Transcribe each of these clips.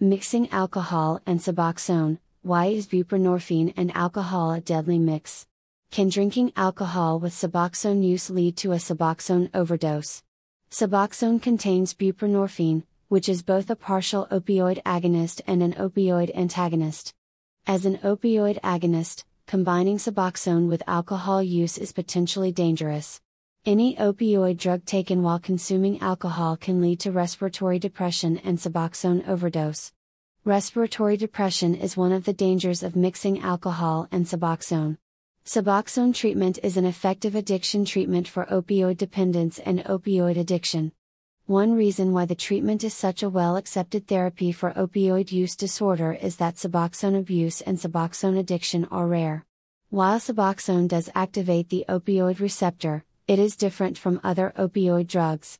Mixing alcohol and Suboxone Why is buprenorphine and alcohol a deadly mix? Can drinking alcohol with Suboxone use lead to a Suboxone overdose? Suboxone contains buprenorphine, which is both a partial opioid agonist and an opioid antagonist. As an opioid agonist, combining Suboxone with alcohol use is potentially dangerous. Any opioid drug taken while consuming alcohol can lead to respiratory depression and Suboxone overdose. Respiratory depression is one of the dangers of mixing alcohol and Suboxone. Suboxone treatment is an effective addiction treatment for opioid dependence and opioid addiction. One reason why the treatment is such a well accepted therapy for opioid use disorder is that Suboxone abuse and Suboxone addiction are rare. While Suboxone does activate the opioid receptor, it is different from other opioid drugs.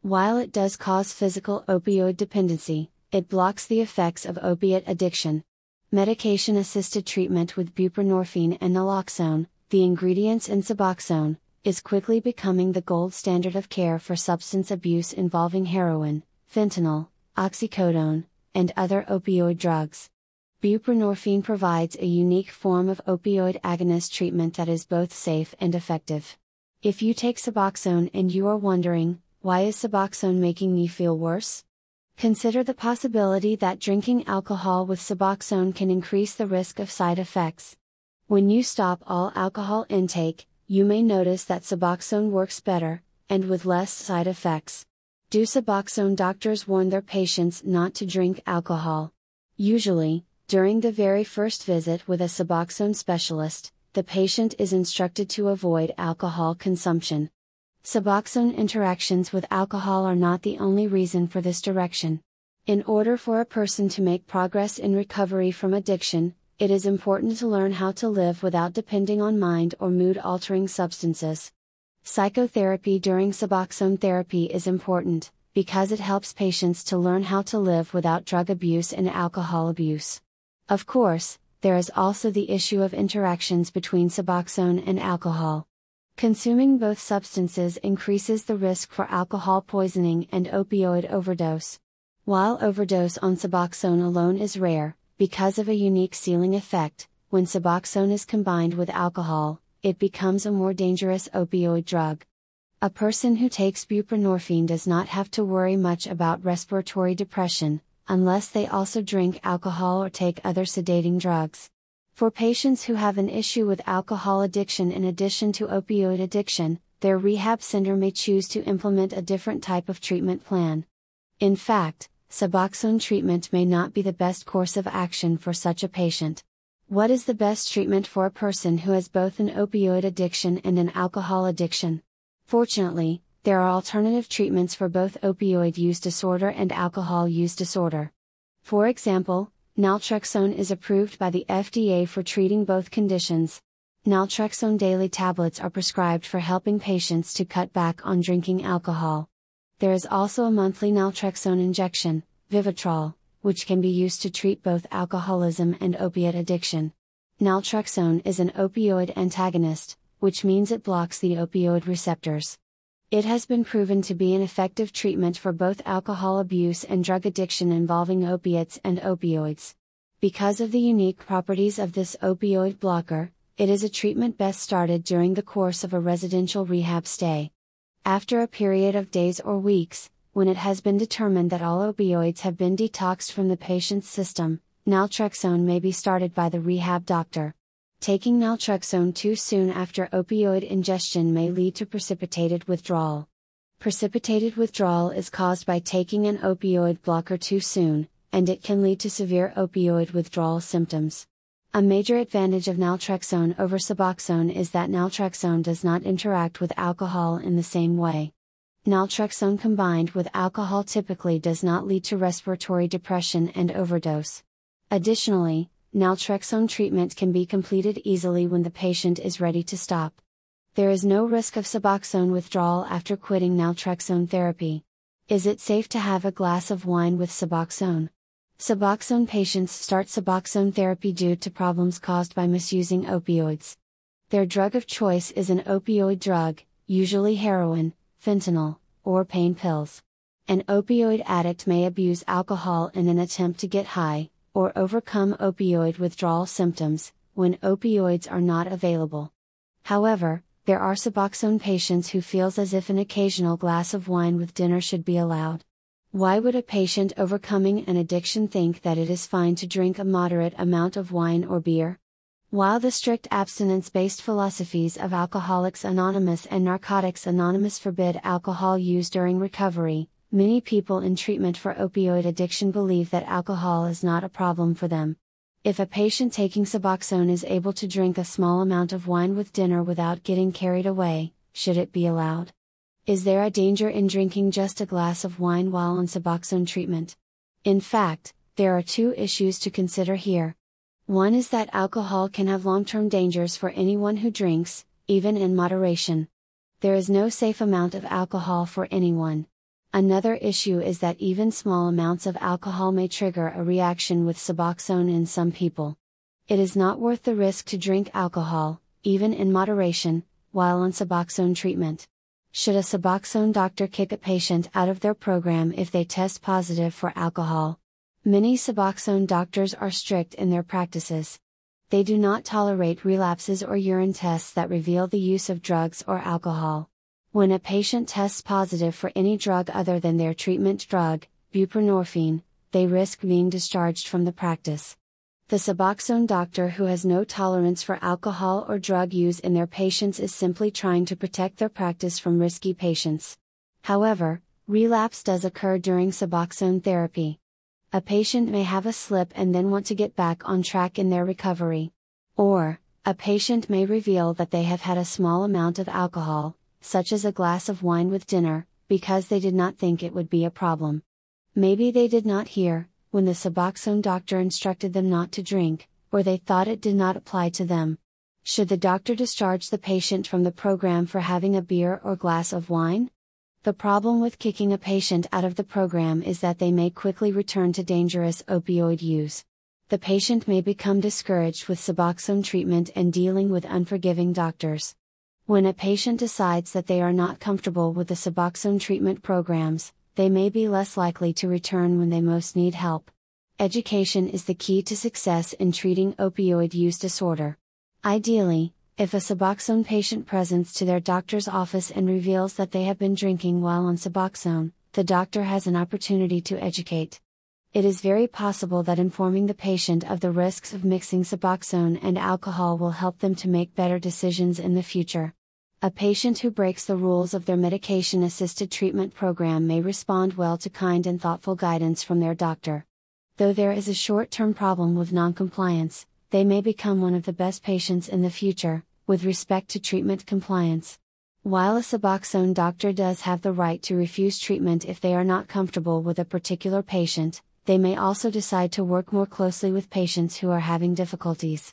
While it does cause physical opioid dependency, it blocks the effects of opiate addiction. Medication assisted treatment with buprenorphine and naloxone, the ingredients in Suboxone, is quickly becoming the gold standard of care for substance abuse involving heroin, fentanyl, oxycodone, and other opioid drugs. Buprenorphine provides a unique form of opioid agonist treatment that is both safe and effective. If you take Suboxone and you are wondering, why is Suboxone making me feel worse? Consider the possibility that drinking alcohol with Suboxone can increase the risk of side effects. When you stop all alcohol intake, you may notice that Suboxone works better, and with less side effects. Do Suboxone doctors warn their patients not to drink alcohol? Usually, during the very first visit with a Suboxone specialist, the patient is instructed to avoid alcohol consumption. Suboxone interactions with alcohol are not the only reason for this direction. In order for a person to make progress in recovery from addiction, it is important to learn how to live without depending on mind or mood altering substances. Psychotherapy during Suboxone therapy is important, because it helps patients to learn how to live without drug abuse and alcohol abuse. Of course, there is also the issue of interactions between Suboxone and alcohol. Consuming both substances increases the risk for alcohol poisoning and opioid overdose. While overdose on Suboxone alone is rare, because of a unique ceiling effect, when Suboxone is combined with alcohol, it becomes a more dangerous opioid drug. A person who takes buprenorphine does not have to worry much about respiratory depression, unless they also drink alcohol or take other sedating drugs. For patients who have an issue with alcohol addiction in addition to opioid addiction, their rehab center may choose to implement a different type of treatment plan. In fact, Suboxone treatment may not be the best course of action for such a patient. What is the best treatment for a person who has both an opioid addiction and an alcohol addiction? Fortunately, there are alternative treatments for both opioid use disorder and alcohol use disorder. For example, naltrexone is approved by the FDA for treating both conditions. Naltrexone daily tablets are prescribed for helping patients to cut back on drinking alcohol. There is also a monthly naltrexone injection, Vivitrol, which can be used to treat both alcoholism and opiate addiction. Naltrexone is an opioid antagonist, which means it blocks the opioid receptors. It has been proven to be an effective treatment for both alcohol abuse and drug addiction involving opiates and opioids. Because of the unique properties of this opioid blocker, it is a treatment best started during the course of a residential rehab stay. After a period of days or weeks, when it has been determined that all opioids have been detoxed from the patient's system, naltrexone may be started by the rehab doctor. Taking naltrexone too soon after opioid ingestion may lead to precipitated withdrawal. Precipitated withdrawal is caused by taking an opioid blocker too soon, and it can lead to severe opioid withdrawal symptoms. A major advantage of naltrexone over Suboxone is that naltrexone does not interact with alcohol in the same way. Naltrexone combined with alcohol typically does not lead to respiratory depression and overdose. Additionally, naltrexone treatment can be completed easily when the patient is ready to stop. There is no risk of Suboxone withdrawal after quitting naltrexone therapy. Is it safe to have a glass of wine with Suboxone? Suboxone patients start Suboxone therapy due to problems caused by misusing opioids. Their drug of choice is an opioid drug, usually heroin, fentanyl, or pain pills. An opioid addict may abuse alcohol in an attempt to get high, or overcome opioid withdrawal symptoms, when opioids are not available. However, there are Suboxone patients who feels as if an occasional glass of wine with dinner should be allowed. Why would a patient overcoming an addiction think that it is fine to drink a moderate amount of wine or beer? While the strict abstinence based philosophies of Alcoholics Anonymous and Narcotics Anonymous forbid alcohol use during recovery, many people in treatment for opioid addiction believe that alcohol is not a problem for them. If a patient taking Suboxone is able to drink a small amount of wine with dinner without getting carried away, should it be allowed? Is there a danger in drinking just a glass of wine while on Suboxone treatment? In fact, there are two issues to consider here. One is that alcohol can have long term dangers for anyone who drinks, even in moderation. There is no safe amount of alcohol for anyone. Another issue is that even small amounts of alcohol may trigger a reaction with Suboxone in some people. It is not worth the risk to drink alcohol, even in moderation, while on Suboxone treatment. Should a Suboxone doctor kick a patient out of their program if they test positive for alcohol? Many Suboxone doctors are strict in their practices. They do not tolerate relapses or urine tests that reveal the use of drugs or alcohol. When a patient tests positive for any drug other than their treatment drug, buprenorphine, they risk being discharged from the practice. The Suboxone doctor who has no tolerance for alcohol or drug use in their patients is simply trying to protect their practice from risky patients. However, relapse does occur during Suboxone therapy. A patient may have a slip and then want to get back on track in their recovery. Or, a patient may reveal that they have had a small amount of alcohol, such as a glass of wine with dinner, because they did not think it would be a problem. Maybe they did not hear, when the Suboxone doctor instructed them not to drink, or they thought it did not apply to them. Should the doctor discharge the patient from the program for having a beer or glass of wine? The problem with kicking a patient out of the program is that they may quickly return to dangerous opioid use. The patient may become discouraged with Suboxone treatment and dealing with unforgiving doctors. When a patient decides that they are not comfortable with the Suboxone treatment programs, they may be less likely to return when they most need help. Education is the key to success in treating opioid use disorder. Ideally, if a Suboxone patient presents to their doctor's office and reveals that they have been drinking while on Suboxone, the doctor has an opportunity to educate. It is very possible that informing the patient of the risks of mixing Suboxone and alcohol will help them to make better decisions in the future. A patient who breaks the rules of their medication assisted treatment program may respond well to kind and thoughtful guidance from their doctor. Though there is a short term problem with noncompliance, they may become one of the best patients in the future, with respect to treatment compliance. While a Suboxone doctor does have the right to refuse treatment if they are not comfortable with a particular patient, they may also decide to work more closely with patients who are having difficulties.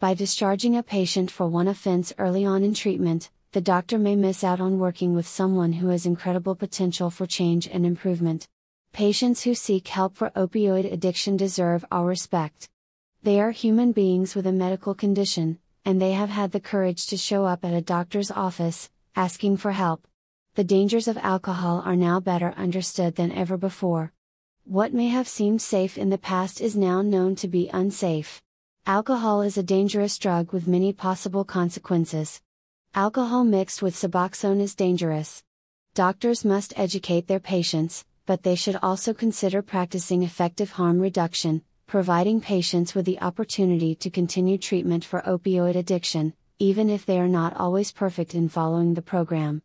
By discharging a patient for one offense early on in treatment, the doctor may miss out on working with someone who has incredible potential for change and improvement. Patients who seek help for opioid addiction deserve our respect. They are human beings with a medical condition, and they have had the courage to show up at a doctor's office, asking for help. The dangers of alcohol are now better understood than ever before. What may have seemed safe in the past is now known to be unsafe. Alcohol is a dangerous drug with many possible consequences. Alcohol mixed with Suboxone is dangerous. Doctors must educate their patients, but they should also consider practicing effective harm reduction, providing patients with the opportunity to continue treatment for opioid addiction, even if they are not always perfect in following the program.